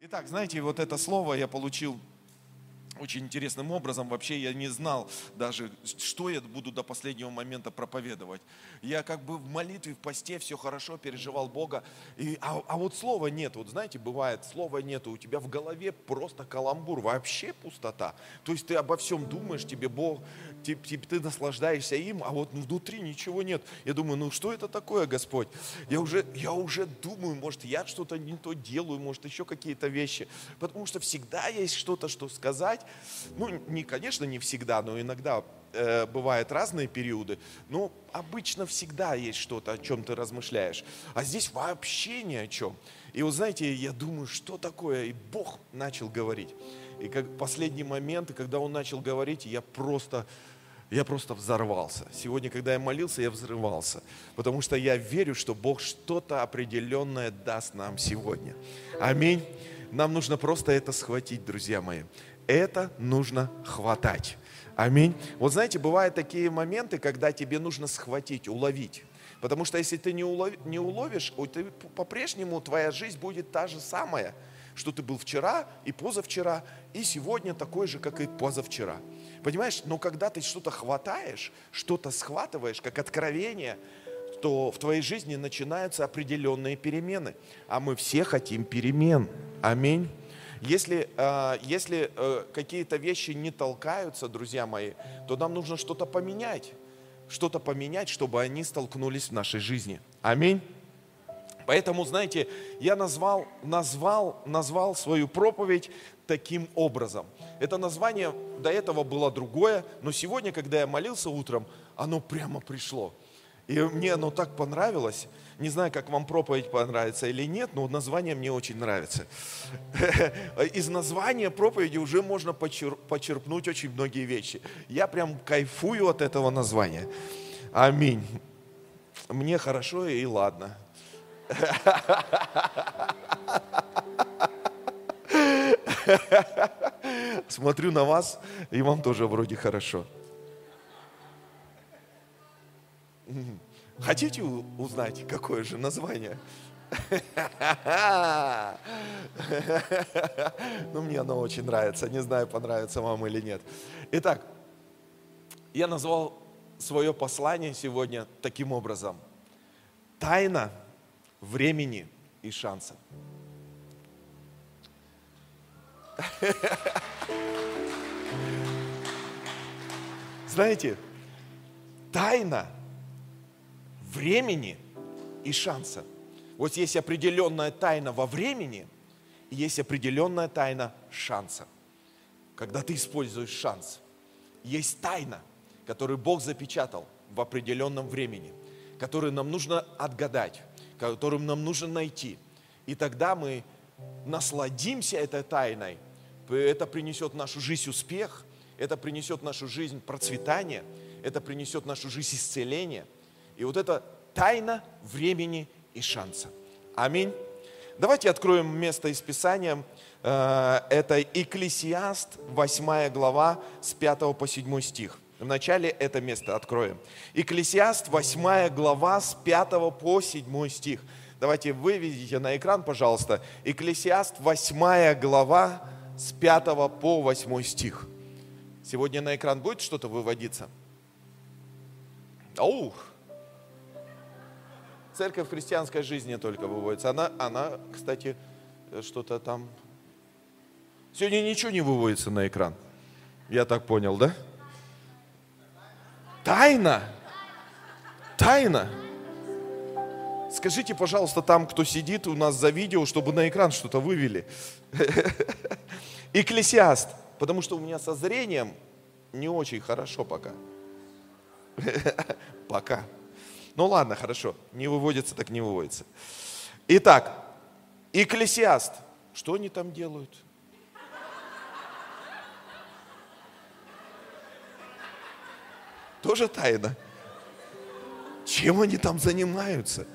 Итак, знаете, вот это слово я получил очень интересным образом. Вообще я не знал даже, что я буду до последнего момента проповедовать. Я как бы в молитве, в посте все хорошо, переживал Бога. И, а, а вот слова нет. Вот знаете, бывает, слова нет. У тебя в голове просто каламбур, вообще пустота. То есть ты обо всем думаешь, тебе Бог, ты, ты наслаждаешься им, а вот внутри ничего нет. Я думаю, ну что это такое, Господь? Я уже, я уже думаю, может, я что-то не то делаю, может, еще какие-то вещи. Потому что всегда есть что-то, что сказать, ну, не, конечно, не всегда, но иногда э, бывают разные периоды, но обычно всегда есть что-то, о чем ты размышляешь. А здесь вообще ни о чем. И вот знаете, я думаю, что такое? И Бог начал говорить. И как последние моменты, когда Он начал говорить, я просто, я просто взорвался. Сегодня, когда я молился, я взрывался. Потому что я верю, что Бог что-то определенное даст нам сегодня. Аминь. Нам нужно просто это схватить, друзья мои это нужно хватать. Аминь. Вот знаете, бывают такие моменты, когда тебе нужно схватить, уловить. Потому что если ты не, улов, не уловишь, ты, по-прежнему твоя жизнь будет та же самая, что ты был вчера и позавчера, и сегодня такой же, как и позавчера. Понимаешь, но когда ты что-то хватаешь, что-то схватываешь, как откровение, то в твоей жизни начинаются определенные перемены. А мы все хотим перемен. Аминь. Если, э, если э, какие-то вещи не толкаются, друзья мои, то нам нужно что-то поменять. Что-то поменять, чтобы они столкнулись в нашей жизни. Аминь. Поэтому, знаете, я назвал, назвал, назвал свою проповедь таким образом. Это название до этого было другое, но сегодня, когда я молился утром, оно прямо пришло. И мне оно так понравилось. Не знаю, как вам проповедь понравится или нет, но название мне очень нравится. Из названия проповеди уже можно почерпнуть очень многие вещи. Я прям кайфую от этого названия. Аминь. Мне хорошо и ладно. Смотрю на вас, и вам тоже вроде хорошо. Хотите узнать, какое же название? Ну, мне оно очень нравится. Не знаю, понравится вам или нет. Итак, я назвал свое послание сегодня таким образом. Тайна времени и шанса. Знаете, тайна времени и шанса. Вот есть определенная тайна во времени, и есть определенная тайна шанса. Когда ты используешь шанс. Есть тайна, которую Бог запечатал в определенном времени, которую нам нужно отгадать, которую нам нужно найти. И тогда мы насладимся этой тайной. Это принесет в нашу жизнь успех, это принесет в нашу жизнь процветание, это принесет в нашу жизнь исцеление – и вот это тайна времени и шанса. Аминь. Давайте откроем место из Писания. Э, это Экклесиаст, 8 глава, с 5 по 7 стих. Вначале это место откроем. Экклесиаст, 8 глава, с 5 по 7 стих. Давайте выведите на экран, пожалуйста. Экклесиаст, 8 глава, с 5 по 8 стих. Сегодня на экран будет что-то выводиться? Ух, церковь в христианской жизни только выводится. Она, она кстати, что-то там... Сегодня ничего не выводится на экран. Я так понял, да? Тайна. Тайна. Скажите, пожалуйста, там, кто сидит у нас за видео, чтобы на экран что-то вывели. Экклесиаст. Потому что у меня со зрением не очень хорошо пока. Пока. Ну ладно, хорошо, не выводится, так не выводится. Итак, Экклесиаст. Что они там делают? Тоже тайна. Чем они там занимаются?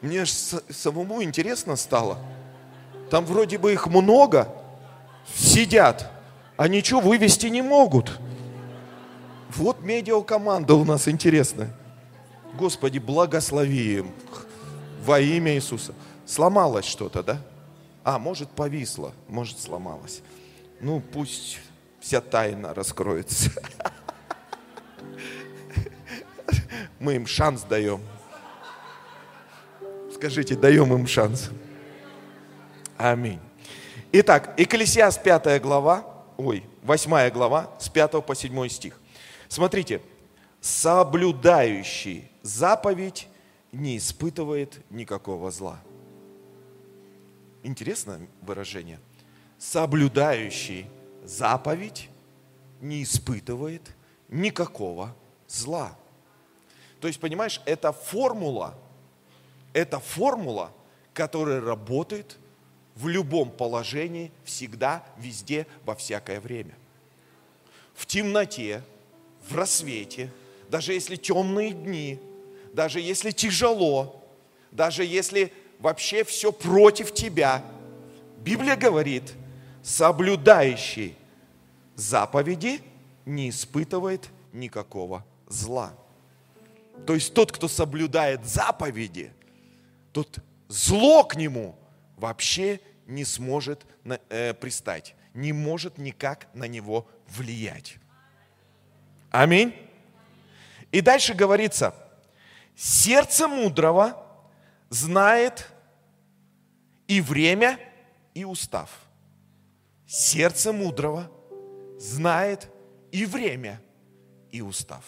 Мне же самому интересно стало. Там вроде бы их много, сидят, а ничего вывести не могут. Вот медиакоманда у нас интересная. Господи, благослови им во имя Иисуса. Сломалось что-то, да? А, может, повисло, может, сломалось. Ну, пусть вся тайна раскроется. Мы им шанс даем. Скажите, даем им шанс. Аминь. Итак, Экклесиас 5 глава, ой, 8 глава, с 5 по 7 стих. Смотрите, соблюдающий заповедь не испытывает никакого зла. Интересное выражение. Соблюдающий заповедь не испытывает никакого зла. То есть, понимаешь, это формула, это формула, которая работает в любом положении, всегда, везде, во всякое время. В темноте, в рассвете, даже если темные дни, даже если тяжело, даже если вообще все против тебя. Библия говорит, соблюдающий заповеди не испытывает никакого зла. То есть тот, кто соблюдает заповеди, тот зло к нему вообще не сможет э, пристать, не может никак на него влиять. Аминь. И дальше говорится, сердце мудрого знает и время, и устав. Сердце мудрого знает и время, и устав.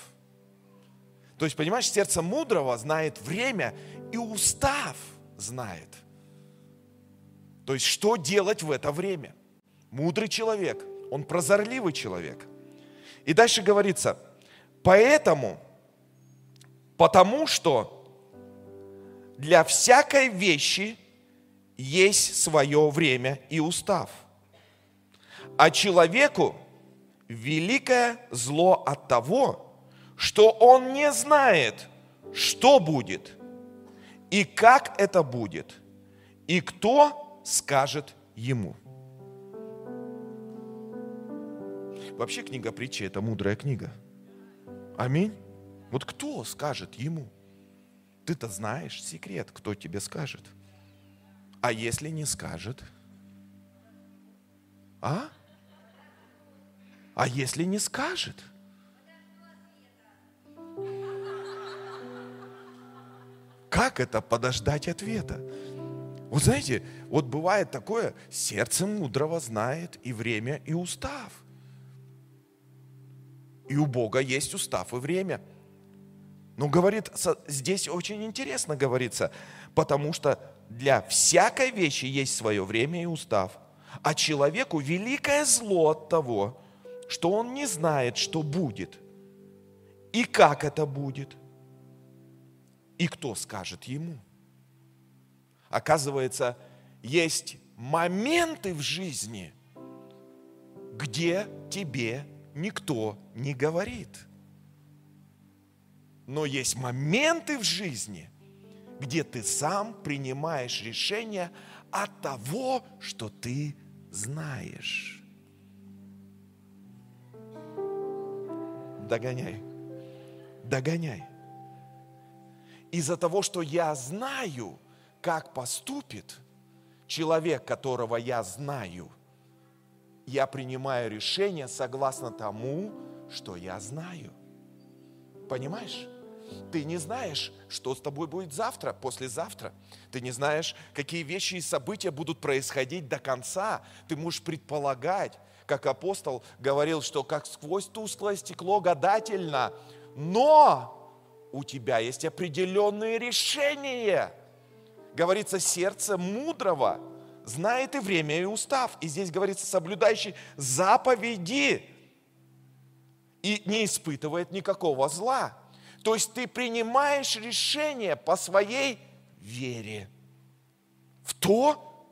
То есть, понимаешь, сердце мудрого знает время, и устав знает. То есть, что делать в это время? Мудрый человек, он прозорливый человек. И дальше говорится, поэтому, потому что для всякой вещи есть свое время и устав. А человеку великое зло от того, что он не знает, что будет, и как это будет, и кто скажет ему. Вообще книга притчи – это мудрая книга. Аминь. Вот кто скажет ему? Ты-то знаешь секрет, кто тебе скажет. А если не скажет? А? А если не скажет? Как это подождать ответа? Вот знаете, вот бывает такое, сердце мудрого знает и время, и устав. И у Бога есть устав и время – но говорит, здесь очень интересно говорится, потому что для всякой вещи есть свое время и устав. А человеку великое зло от того, что он не знает, что будет и как это будет, и кто скажет ему. Оказывается, есть моменты в жизни, где тебе никто не говорит – но есть моменты в жизни, где ты сам принимаешь решение от того, что ты знаешь. Догоняй. Догоняй. Из-за того, что я знаю, как поступит человек, которого я знаю, я принимаю решение согласно тому, что я знаю. Понимаешь? Ты не знаешь, что с тобой будет завтра, послезавтра. Ты не знаешь, какие вещи и события будут происходить до конца. Ты можешь предполагать, как апостол говорил, что как сквозь тусклое стекло гадательно. Но у тебя есть определенные решения. Говорится, сердце мудрого знает и время, и устав. И здесь говорится, соблюдающий заповеди и не испытывает никакого зла. То есть ты принимаешь решение по своей вере в то,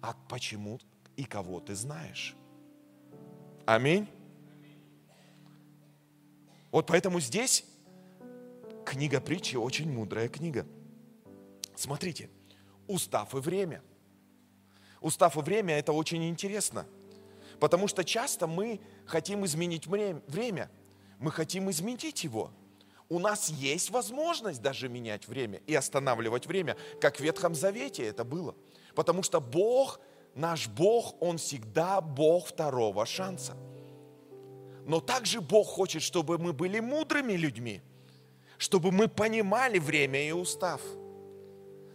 а почему и кого ты знаешь. Аминь. Вот поэтому здесь книга притчи очень мудрая книга. Смотрите, устав и время. Устав и время – это очень интересно, потому что часто мы хотим изменить время. Мы хотим изменить его. У нас есть возможность даже менять время и останавливать время, как в Ветхом Завете это было. Потому что Бог, наш Бог, Он всегда Бог второго шанса. Но также Бог хочет, чтобы мы были мудрыми людьми, чтобы мы понимали время и устав.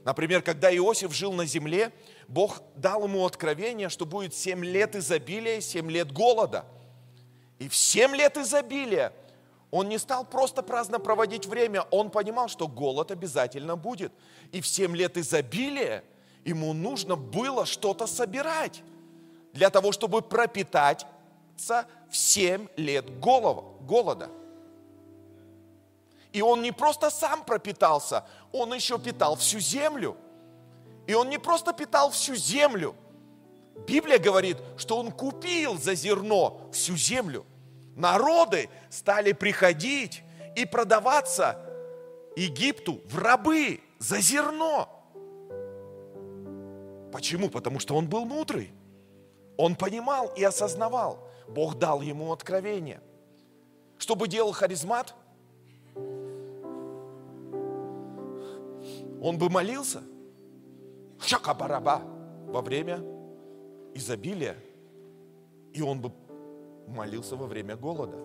Например, когда Иосиф жил на земле, Бог дал ему откровение, что будет семь лет изобилия, семь лет голода. И в семь лет изобилия он не стал просто праздно проводить время, он понимал, что голод обязательно будет. И в семь лет изобилия ему нужно было что-то собирать для того, чтобы пропитать в 7 лет голода. И он не просто сам пропитался, он еще питал всю землю. И он не просто питал всю землю. Библия говорит, что он купил за зерно всю землю. Народы стали приходить и продаваться Египту в рабы за зерно. Почему? Потому что он был мудрый. Он понимал и осознавал. Бог дал ему откровение. Что бы делал харизмат? Он бы молился. Шакабараба во время изобилия. И он бы молился во время голода.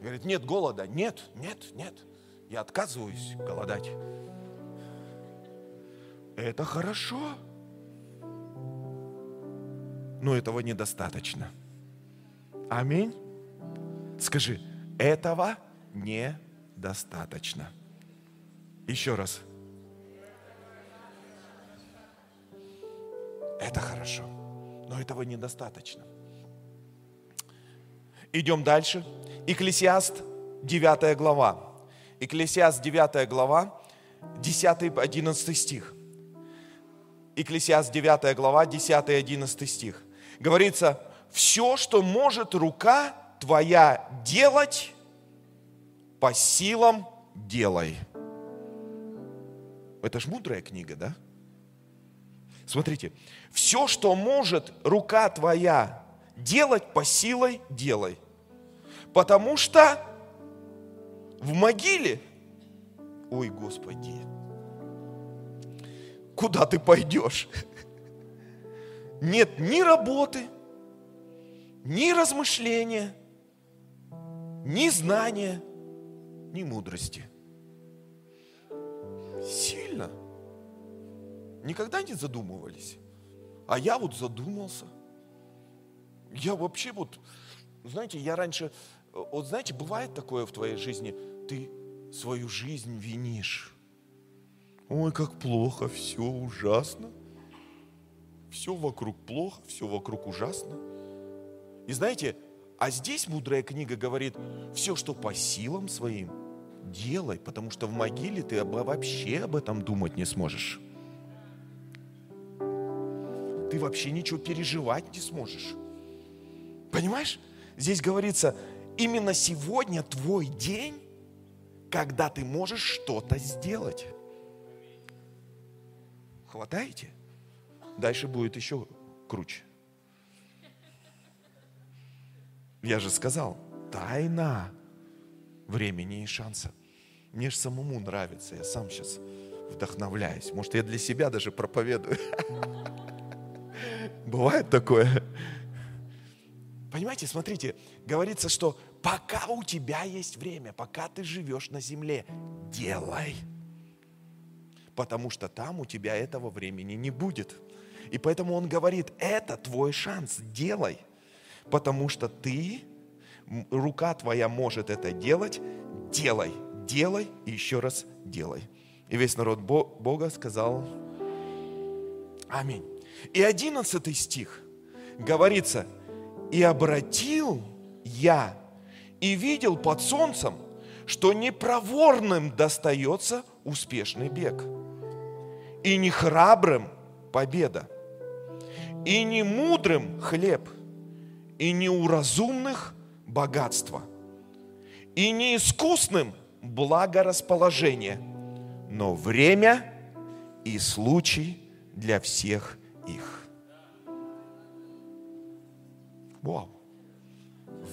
Говорит, нет голода. Нет, нет, нет. Я отказываюсь голодать. Это хорошо. Но этого недостаточно. Аминь. Скажи, этого недостаточно. Еще раз. Это хорошо, но этого недостаточно. Идем дальше. Экклесиаст, 9 глава. Экклесиаст, 9 глава, 10-11 стих. Экклесиаст, 9 глава, 10-11 стих. Говорится, все, что может рука твоя делать, по силам делай. Это ж мудрая книга, да? Смотрите, все, что может рука твоя делать, по силой делай. Потому что в могиле, ой, Господи, куда ты пойдешь? Нет ни работы, ни размышления, ни знания, ни мудрости. Сильно. Никогда не задумывались. А я вот задумался. Я вообще вот, знаете, я раньше, вот знаете, бывает такое в твоей жизни, ты свою жизнь винишь. Ой, как плохо, все ужасно. Все вокруг плохо, все вокруг ужасно. И знаете, а здесь мудрая книга говорит, все, что по силам своим, делай, потому что в могиле ты вообще об этом думать не сможешь. Ты вообще ничего переживать не сможешь. Понимаешь? Здесь говорится, именно сегодня твой день, когда ты можешь что-то сделать. Хватаете? Дальше будет еще круче. Я же сказал, тайна времени и шанса. Мне же самому нравится, я сам сейчас вдохновляюсь. Может, я для себя даже проповедую. Бывает такое. Понимаете, смотрите, говорится, что пока у тебя есть время, пока ты живешь на земле, делай. Потому что там у тебя этого времени не будет. И поэтому он говорит, это твой шанс, делай потому что ты, рука твоя может это делать, делай, делай и еще раз делай. И весь народ Бога сказал Аминь. И одиннадцатый стих говорится, и обратил я и видел под солнцем, что непроворным достается успешный бег, и не храбрым победа, и не мудрым хлеб – и неуразумных богатства, и неискусным благорасположение, но время и случай для всех их. Вау!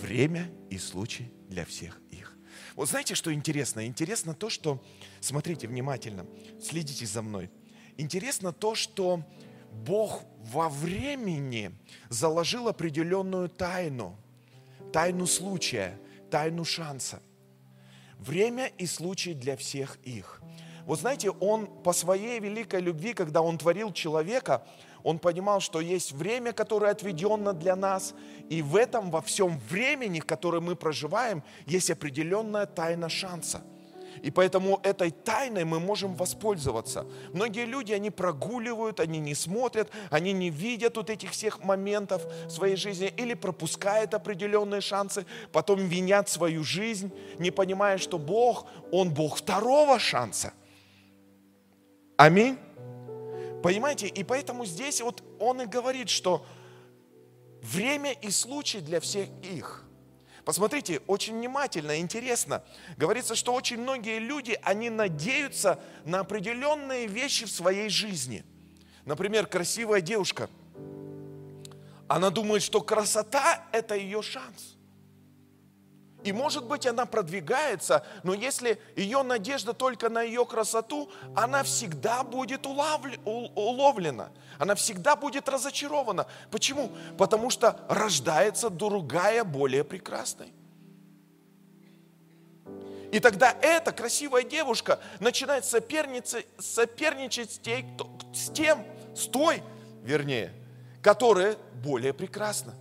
Время и случай для всех их. Вот знаете, что интересно? Интересно то, что, смотрите внимательно, следите за мной. Интересно то, что Бог во времени заложил определенную тайну, тайну случая, тайну шанса. Время и случай для всех их. Вот знаете, Он по своей великой любви, когда Он творил человека, Он понимал, что есть время, которое отведено для нас, и в этом, во всем времени, в котором мы проживаем, есть определенная тайна шанса – и поэтому этой тайной мы можем воспользоваться. Многие люди, они прогуливают, они не смотрят, они не видят вот этих всех моментов в своей жизни или пропускают определенные шансы, потом винят свою жизнь, не понимая, что Бог, Он Бог второго шанса. Аминь. Понимаете? И поэтому здесь вот Он и говорит, что время и случай для всех их – Посмотрите, очень внимательно, интересно. Говорится, что очень многие люди, они надеются на определенные вещи в своей жизни. Например, красивая девушка. Она думает, что красота – это ее шанс. И может быть она продвигается, но если ее надежда только на ее красоту, она всегда будет уловлена, она всегда будет разочарована. Почему? Потому что рождается другая, более прекрасной. И тогда эта красивая девушка начинает соперничать с, тей, с тем, с той, вернее, которая более прекрасна.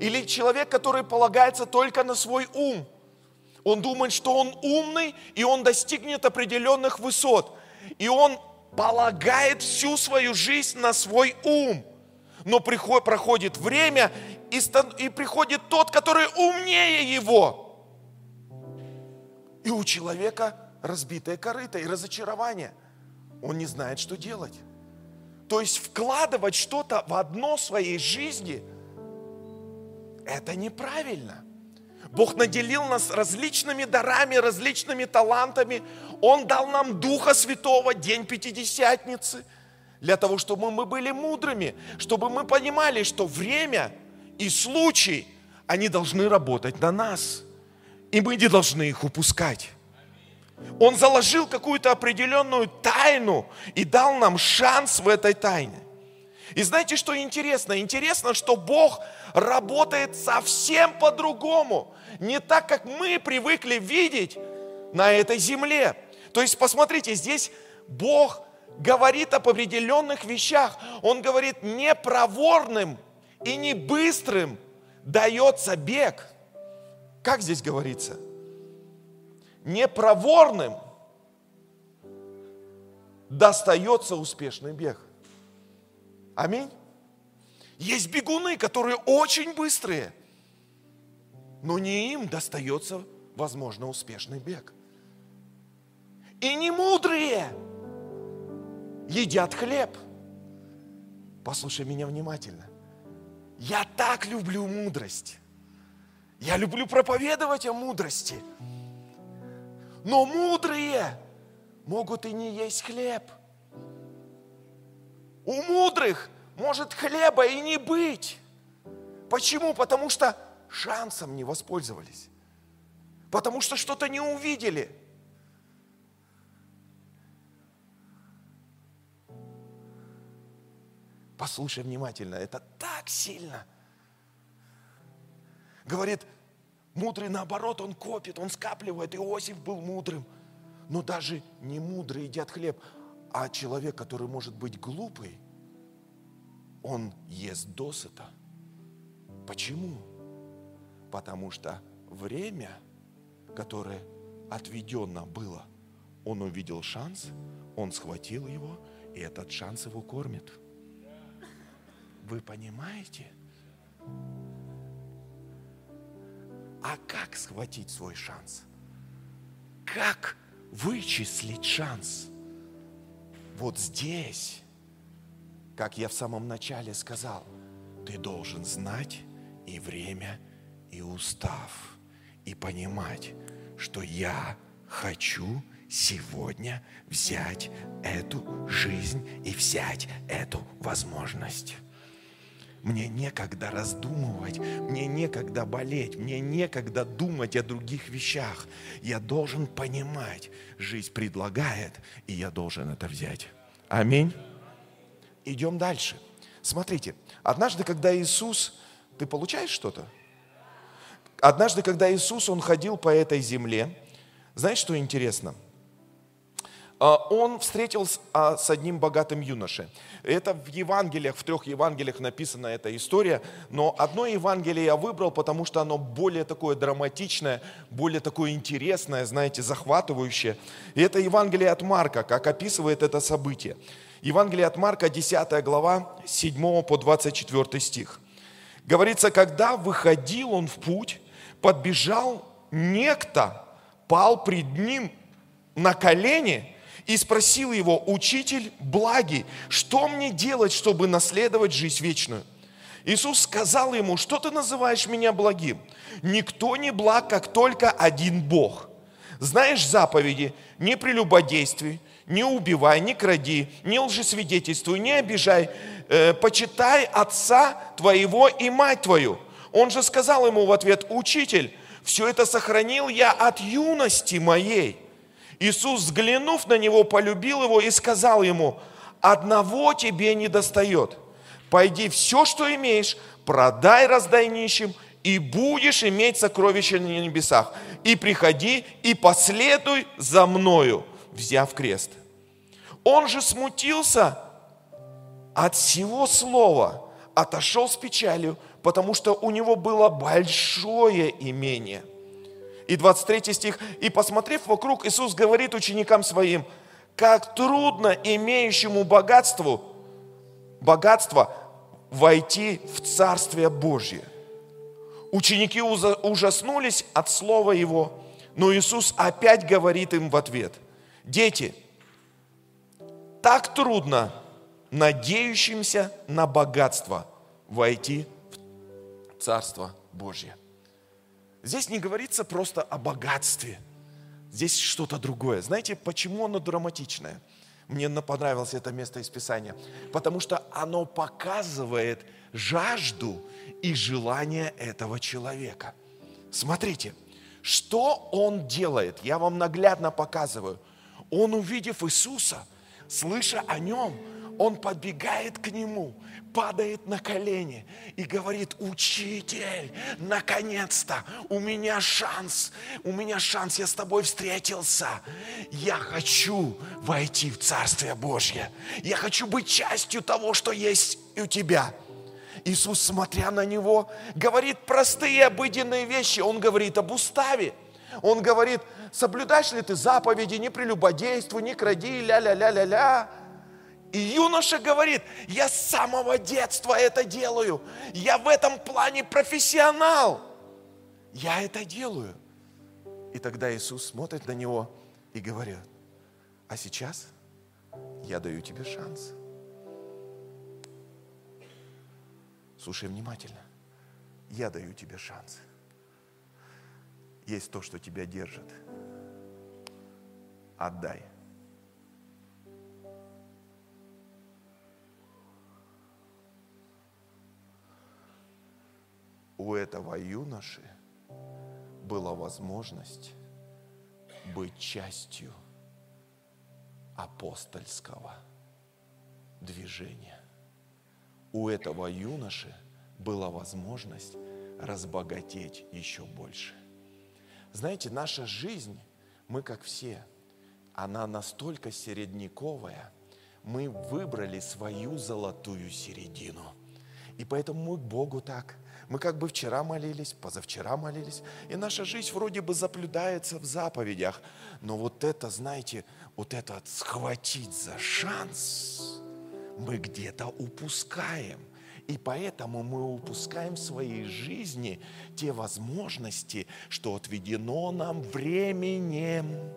Или человек, который полагается только на свой ум. Он думает, что он умный, и он достигнет определенных высот. И он полагает всю свою жизнь на свой ум. Но проходит время, и, и приходит тот, который умнее его. И у человека разбитое корыто и разочарование. Он не знает, что делать. То есть вкладывать что-то в одно своей жизни – это неправильно. Бог наделил нас различными дарами, различными талантами. Он дал нам Духа Святого, день Пятидесятницы, для того, чтобы мы были мудрыми, чтобы мы понимали, что время и случай, они должны работать на нас. И мы не должны их упускать. Он заложил какую-то определенную тайну и дал нам шанс в этой тайне. И знаете, что интересно? Интересно, что Бог работает совсем по-другому. Не так, как мы привыкли видеть на этой земле. То есть, посмотрите, здесь Бог говорит об определенных вещах. Он говорит, не проворным и не быстрым дается бег. Как здесь говорится? Не проворным достается успешный бег. Аминь. Есть бегуны, которые очень быстрые, но не им достается, возможно, успешный бег. И не мудрые едят хлеб. Послушай меня внимательно. Я так люблю мудрость. Я люблю проповедовать о мудрости. Но мудрые могут и не есть хлеб – у мудрых может хлеба и не быть. Почему? Потому что шансом не воспользовались. Потому что что-то не увидели. Послушай внимательно, это так сильно. Говорит, мудрый наоборот, он копит, он скапливает. Иосиф был мудрым. Но даже не мудрый едят хлеб, а человек, который может быть глупый, он ест досыта. Почему? Потому что время, которое отведено было, он увидел шанс, он схватил его, и этот шанс его кормит. Вы понимаете? А как схватить свой шанс? Как вычислить шанс? Вот здесь, как я в самом начале сказал, ты должен знать и время, и устав, и понимать, что я хочу сегодня взять эту жизнь и взять эту возможность. Мне некогда раздумывать, мне некогда болеть, мне некогда думать о других вещах. Я должен понимать, жизнь предлагает, и я должен это взять. Аминь. Идем дальше. Смотрите, однажды, когда Иисус, ты получаешь что-то? Однажды, когда Иисус, Он ходил по этой земле, знаешь, что интересно? А, он встретился а, с одним богатым юношей. Это в Евангелиях, в трех Евангелиях написана эта история, но одно Евангелие я выбрал, потому что оно более такое драматичное, более такое интересное, знаете, захватывающее. И это Евангелие от Марка, как описывает это событие. Евангелие от Марка, 10 глава, 7 по 24 стих. Говорится, когда выходил он в путь, подбежал некто, пал пред ним на колени и спросил его, учитель благий, что мне делать, чтобы наследовать жизнь вечную? Иисус сказал ему, что ты называешь меня благим? Никто не благ, как только один Бог. Знаешь заповеди, не прелюбодействуй, не убивай, не кради, не лжесвидетельствуй, не обижай, э, почитай отца твоего и мать твою. Он же сказал ему в ответ, учитель, все это сохранил я от юности моей. Иисус, взглянув на него, полюбил его и сказал ему, одного тебе не достает. Пойди все, что имеешь, продай, раздай нищим, и будешь иметь сокровища на небесах. И приходи, и последуй за мною взяв крест. Он же смутился от всего слова, отошел с печалью, потому что у него было большое имение. И 23 стих, и посмотрев вокруг, Иисус говорит ученикам своим, как трудно имеющему богатству, богатство войти в Царствие Божье. Ученики ужаснулись от слова Его, но Иисус опять говорит им в ответ – Дети, так трудно надеющимся на богатство войти в Царство Божье. Здесь не говорится просто о богатстве. Здесь что-то другое. Знаете, почему оно драматичное? Мне понравилось это место из Писания. Потому что оно показывает жажду и желание этого человека. Смотрите, что он делает? Я вам наглядно показываю – он, увидев Иисуса, слыша о нем, он подбегает к нему, падает на колени и говорит, учитель, наконец-то у меня шанс, у меня шанс, я с тобой встретился. Я хочу войти в Царствие Божье. Я хочу быть частью того, что есть у тебя. Иисус, смотря на него, говорит простые обыденные вещи. Он говорит об уставе. Он говорит, соблюдаешь ли ты заповеди, не прелюбодействуй, не кради, ля-ля-ля-ля-ля. И юноша говорит, я с самого детства это делаю. Я в этом плане профессионал. Я это делаю. И тогда Иисус смотрит на него и говорит, а сейчас я даю тебе шанс. Слушай внимательно. Я даю тебе шанс. Есть то, что тебя держит – отдай. У этого юноши была возможность быть частью апостольского движения. У этого юноши была возможность разбогатеть еще больше. Знаете, наша жизнь, мы как все – она настолько середняковая, мы выбрали свою золотую середину. И поэтому мы к Богу так. Мы как бы вчера молились, позавчера молились, и наша жизнь вроде бы заблюдается в заповедях. Но вот это, знаете, вот это схватить за шанс мы где-то упускаем. И поэтому мы упускаем в своей жизни те возможности, что отведено нам временем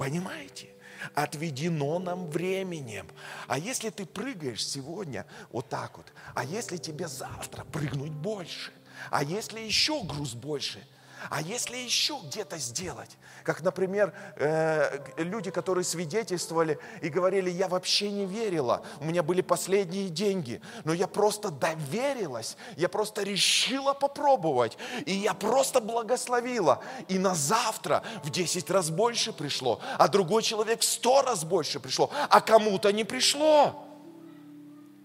Понимаете? Отведено нам временем. А если ты прыгаешь сегодня вот так вот, а если тебе завтра прыгнуть больше, а если еще груз больше, А если еще где-то сделать, как, например, э, люди, которые свидетельствовали и говорили, я вообще не верила, у меня были последние деньги, но я просто доверилась, я просто решила попробовать, и я просто благословила. И на завтра в 10 раз больше пришло, а другой человек в 100 раз больше пришло, а кому-то не пришло.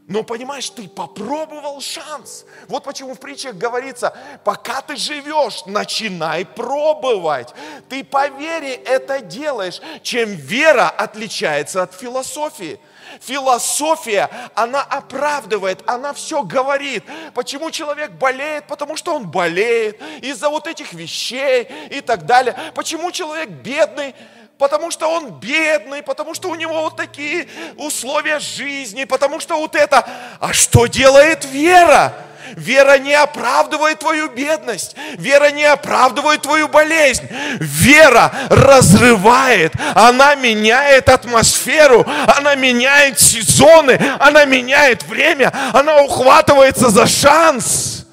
Но понимаешь, ты попробовал шанс. Вот почему в притчах говорится, пока ты живешь, начинай пробовать. Ты по вере это делаешь. Чем вера отличается от философии? Философия, она оправдывает, она все говорит. Почему человек болеет? Потому что он болеет из-за вот этих вещей и так далее. Почему человек бедный? Потому что он бедный, потому что у него вот такие условия жизни, потому что вот это. А что делает вера? Вера не оправдывает твою бедность. Вера не оправдывает твою болезнь. Вера разрывает. Она меняет атмосферу. Она меняет сезоны. Она меняет время. Она ухватывается за шанс.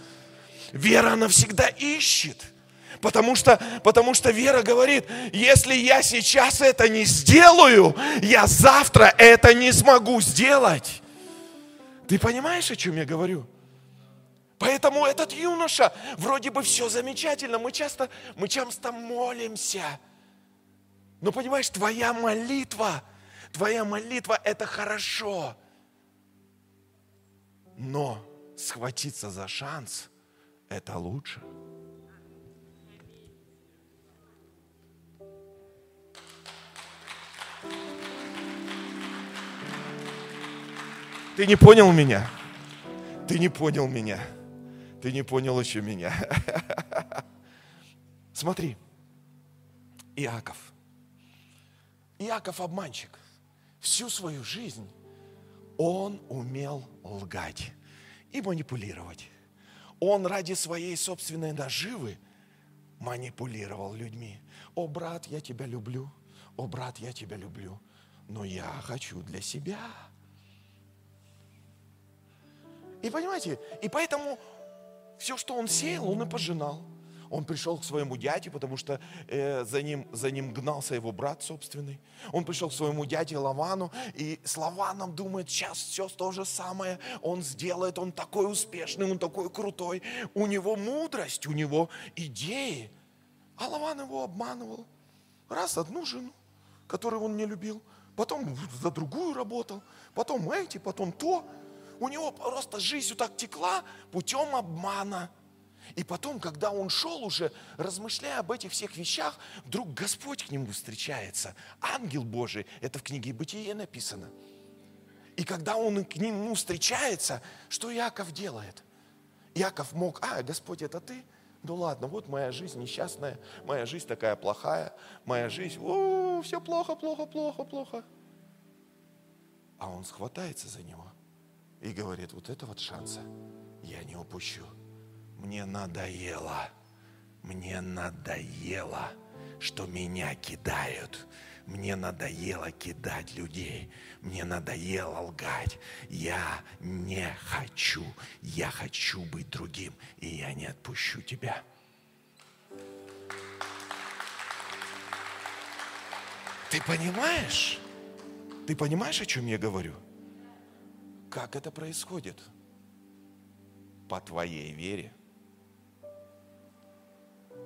Вера, она всегда ищет. Потому что, потому что вера говорит, если я сейчас это не сделаю, я завтра это не смогу сделать. Ты понимаешь, о чем я говорю? Поэтому этот юноша, вроде бы все замечательно, мы часто, мы часто молимся. Но понимаешь, твоя молитва, твоя молитва это хорошо. Но схватиться за шанс это лучше. Ты не понял меня? Ты не понял меня. Ты не понял еще меня. Смотри, Иаков. Иаков обманщик. Всю свою жизнь он умел лгать и манипулировать. Он ради своей собственной наживы манипулировал людьми. О, брат, я тебя люблю. О, брат, я тебя люблю. Но я хочу для себя. И понимаете, и поэтому все, что он сеял, он и пожинал. Он пришел к своему дяде, потому что э, за, ним, за ним гнался его брат собственный. Он пришел к своему дяде Лавану, и с Лаваном думает, сейчас все то же самое он сделает, он такой успешный, он такой крутой. У него мудрость, у него идеи. А Лаван его обманывал. Раз одну жену, которую он не любил, потом за другую работал, потом эти, потом то у него просто жизнь вот так текла путем обмана. И потом, когда он шел уже, размышляя об этих всех вещах, вдруг Господь к нему встречается. Ангел Божий, это в книге Бытие написано. И когда он к нему встречается, что Яков делает? Яков мог, а, Господь, это ты? Ну ладно, вот моя жизнь несчастная, моя жизнь такая плохая, моя жизнь, о, все плохо, плохо, плохо, плохо. А он схватается за него и говорит, вот это вот шанса я не упущу. Мне надоело, мне надоело, что меня кидают. Мне надоело кидать людей. Мне надоело лгать. Я не хочу. Я хочу быть другим. И я не отпущу тебя. Ты понимаешь? Ты понимаешь, о чем я говорю? Как это происходит? По твоей вере.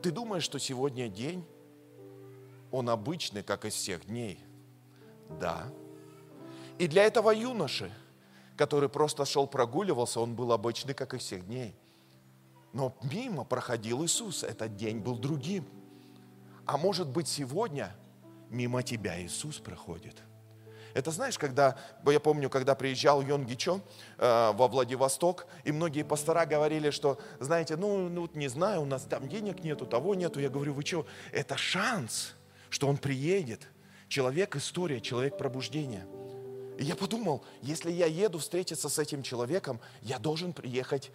Ты думаешь, что сегодня день, он обычный, как из всех дней? Да. И для этого юноши, который просто шел прогуливался, он был обычный, как и всех дней. Но мимо проходил Иисус, этот день был другим. А может быть сегодня мимо тебя Иисус проходит – это знаешь, когда, я помню, когда приезжал Йон Гичо э, во Владивосток, и многие пастора говорили, что, знаете, ну, ну не знаю, у нас там денег нету, того нету. Я говорю, вы что, это шанс, что он приедет. Человек история, человек пробуждения. И я подумал, если я еду встретиться с этим человеком, я должен приехать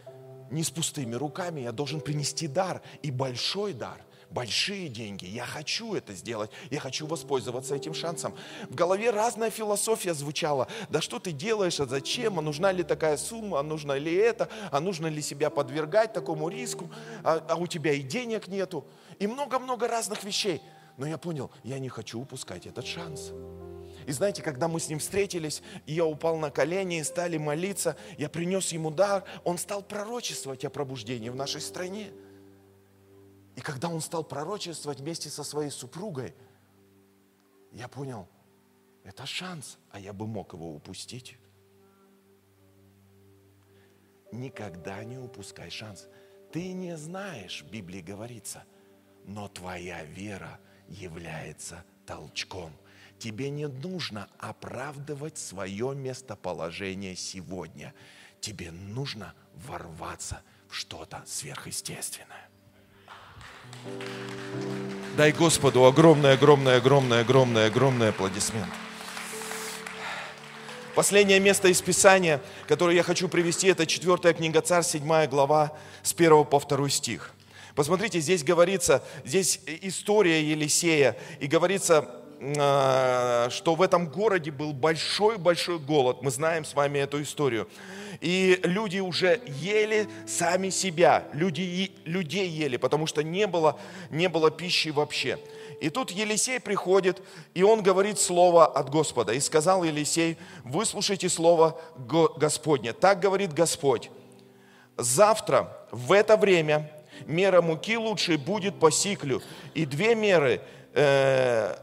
не с пустыми руками, я должен принести дар, и большой дар. Большие деньги. Я хочу это сделать. Я хочу воспользоваться этим шансом. В голове разная философия звучала. Да что ты делаешь, а зачем? А нужна ли такая сумма? А нужно ли это? А нужно ли себя подвергать такому риску? А, а у тебя и денег нету. И много-много разных вещей. Но я понял, я не хочу упускать этот шанс. И знаете, когда мы с ним встретились, и я упал на колени и стали молиться, я принес ему дар, он стал пророчествовать о пробуждении в нашей стране. И когда он стал пророчествовать вместе со своей супругой, я понял, это шанс, а я бы мог его упустить. Никогда не упускай шанс. Ты не знаешь, в Библии говорится, но твоя вера является толчком – Тебе не нужно оправдывать свое местоположение сегодня. Тебе нужно ворваться в что-то сверхъестественное. Дай Господу огромное, огромное, огромное, огромное, огромное аплодисмент. Последнее место из Писания, которое я хочу привести, это 4 книга Царь, 7 глава, с 1 по 2 стих. Посмотрите, здесь говорится, здесь история Елисея, и говорится, а, что в этом городе был большой-большой голод. Мы знаем с вами эту историю. И люди уже ели сами себя, люди, людей ели, потому что не было, не было пищи вообще. И тут Елисей приходит, и он говорит слово от Господа. И сказал Елисей, выслушайте слово Господне. Так говорит Господь. Завтра в это время мера муки лучшей будет по сиклю, и две меры э,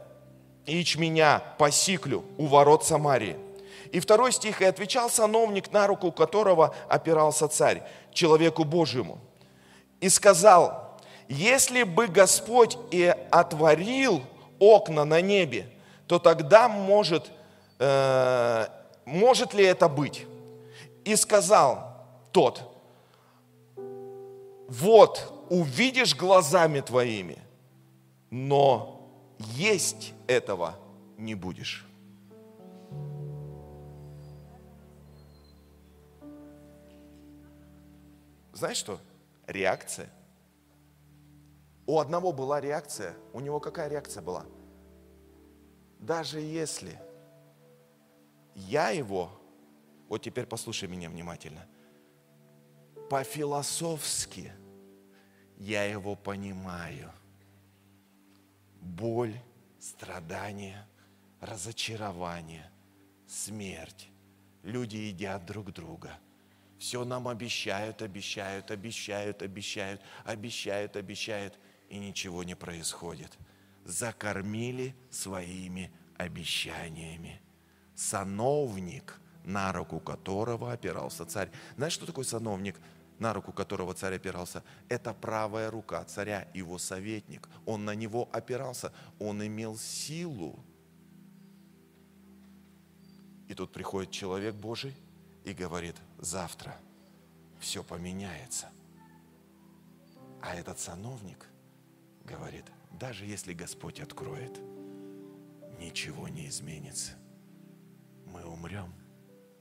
ячменя по сиклю у ворот Самарии. И второй стих, и отвечал сановник, на руку которого опирался царь, человеку Божьему, и сказал, если бы Господь и отворил окна на небе, то тогда может, э, может ли это быть? И сказал тот, вот увидишь глазами твоими, но есть этого не будешь. Знаешь что? Реакция. У одного была реакция. У него какая реакция была? Даже если я его, вот теперь послушай меня внимательно, по-философски я его понимаю – боль, страдания, разочарование, смерть. Люди едят друг друга. Все нам обещают, обещают, обещают, обещают, обещают, обещают, и ничего не происходит. Закормили своими обещаниями. Сановник, на руку которого опирался царь. Знаешь, что такое сановник? на руку которого царь опирался, это правая рука царя, его советник. Он на него опирался, он имел силу. И тут приходит человек Божий и говорит, завтра все поменяется. А этот сановник говорит, даже если Господь откроет, ничего не изменится. Мы умрем,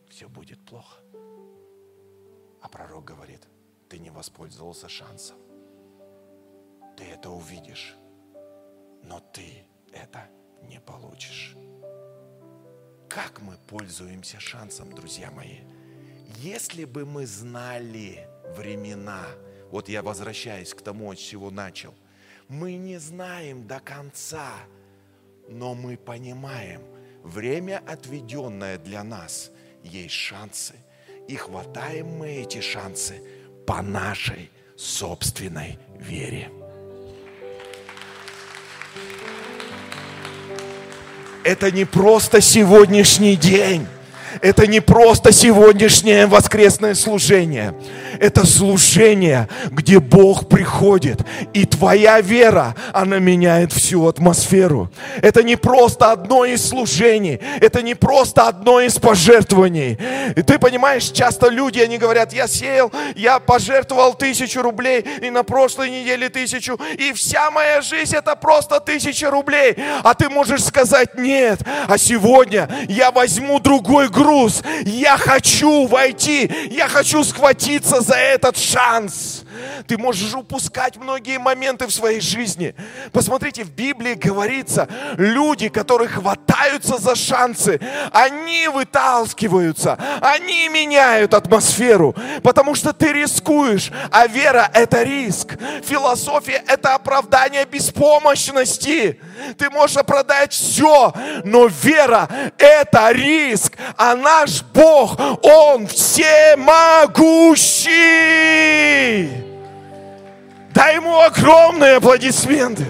все будет плохо. А пророк говорит, ты не воспользовался шансом. Ты это увидишь, но ты это не получишь. Как мы пользуемся шансом, друзья мои? Если бы мы знали времена, вот я возвращаюсь к тому, от чего начал, мы не знаем до конца, но мы понимаем, время, отведенное для нас, есть шансы – и хватаем мы эти шансы по нашей собственной вере. Это не просто сегодняшний день. Это не просто сегодняшнее воскресное служение. Это служение, где Бог приходит, и твоя вера, она меняет всю атмосферу. Это не просто одно из служений, это не просто одно из пожертвований. И ты понимаешь, часто люди, они говорят, я сеял, я пожертвовал тысячу рублей, и на прошлой неделе тысячу, и вся моя жизнь это просто тысяча рублей. А ты можешь сказать, нет, а сегодня я возьму другой груз, я хочу войти, я хочу схватиться за этот шанс. Ты можешь упускать многие моменты в своей жизни. Посмотрите, в Библии говорится, люди, которые хватаются за шансы, они выталкиваются, они меняют атмосферу, потому что ты рискуешь, а вера – это риск. Философия – это оправдание беспомощности. Ты можешь оправдать все, но вера – это риск, а наш Бог, Он всемогущий. Дай ему огромные аплодисменты.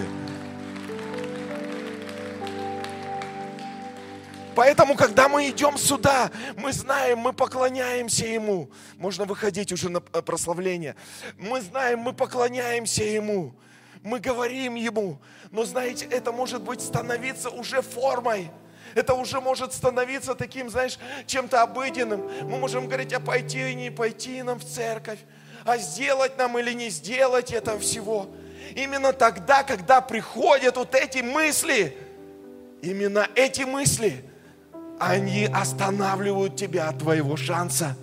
Поэтому, когда мы идем сюда, мы знаем, мы поклоняемся Ему. Можно выходить уже на э, прославление. Мы знаем, мы поклоняемся Ему. Мы говорим Ему. Но знаете, это может быть становиться уже формой. Это уже может становиться таким, знаешь, чем-то обыденным. Мы можем говорить, а пойти и не пойти нам в церковь а сделать нам или не сделать этого всего. Именно тогда, когда приходят вот эти мысли, именно эти мысли, они останавливают тебя от твоего шанса.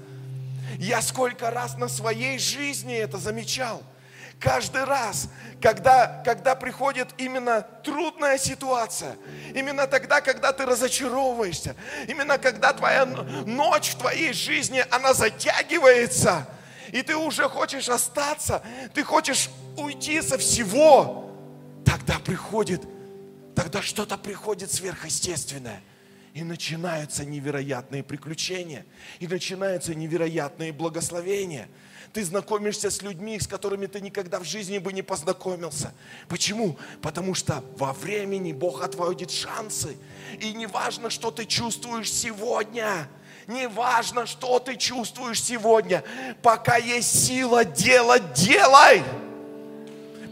Я сколько раз на своей жизни это замечал. Каждый раз, когда, когда приходит именно трудная ситуация, именно тогда, когда ты разочаровываешься, именно когда твоя ночь в твоей жизни, она затягивается – и ты уже хочешь остаться, ты хочешь уйти со всего, тогда приходит, тогда что-то приходит сверхъестественное. И начинаются невероятные приключения, и начинаются невероятные благословения. Ты знакомишься с людьми, с которыми ты никогда в жизни бы не познакомился. Почему? Потому что во времени Бог отводит шансы. И не важно, что ты чувствуешь сегодня – не важно, что ты чувствуешь сегодня, пока есть сила делать, делай.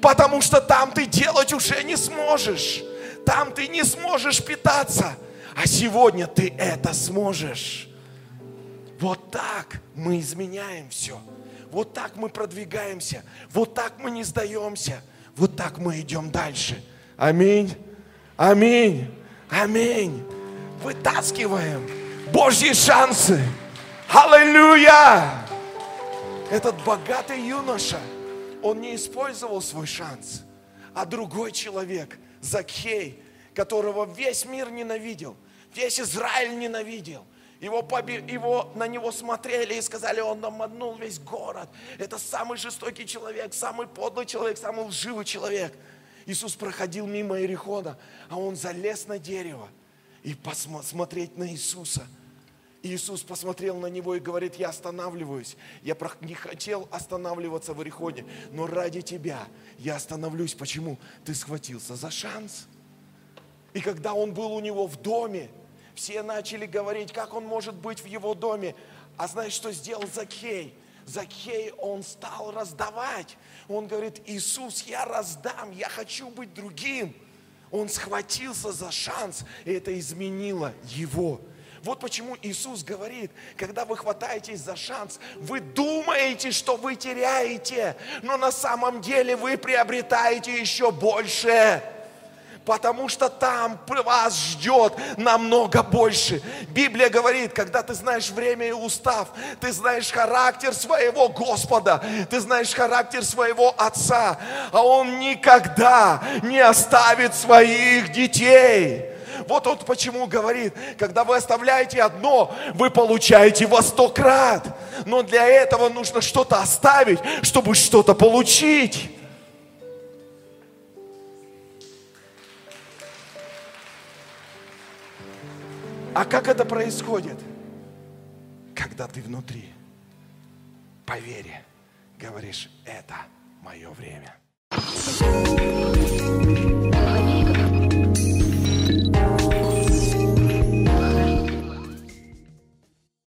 Потому что там ты делать уже не сможешь. Там ты не сможешь питаться. А сегодня ты это сможешь. Вот так мы изменяем все. Вот так мы продвигаемся. Вот так мы не сдаемся. Вот так мы идем дальше. Аминь. Аминь. Аминь. Вытаскиваем Божьи шансы. Аллилуйя! Этот богатый юноша, он не использовал свой шанс, а другой человек, Закхей, которого весь мир ненавидел, весь Израиль ненавидел. Его, поби... его на него смотрели и сказали, он обманул весь город. Это самый жестокий человек, самый подлый человек, самый лживый человек. Иисус проходил мимо Иерихона, а он залез на дерево и посмотреть на Иисуса – Иисус посмотрел на него и говорит, я останавливаюсь. Я не хотел останавливаться в Иерихоне, но ради тебя я остановлюсь. Почему? Ты схватился за шанс. И когда он был у него в доме, все начали говорить, как он может быть в его доме. А знаешь, что сделал Закхей? Закхей, он стал раздавать. Он говорит, Иисус, я раздам, я хочу быть другим. Он схватился за шанс, и это изменило его вот почему Иисус говорит, когда вы хватаетесь за шанс, вы думаете, что вы теряете, но на самом деле вы приобретаете еще больше потому что там вас ждет намного больше. Библия говорит, когда ты знаешь время и устав, ты знаешь характер своего Господа, ты знаешь характер своего Отца, а Он никогда не оставит своих детей. Вот он почему говорит, когда вы оставляете одно, вы получаете во сто крат. Но для этого нужно что-то оставить, чтобы что-то получить. А как это происходит? Когда ты внутри, по вере, говоришь, это мое время.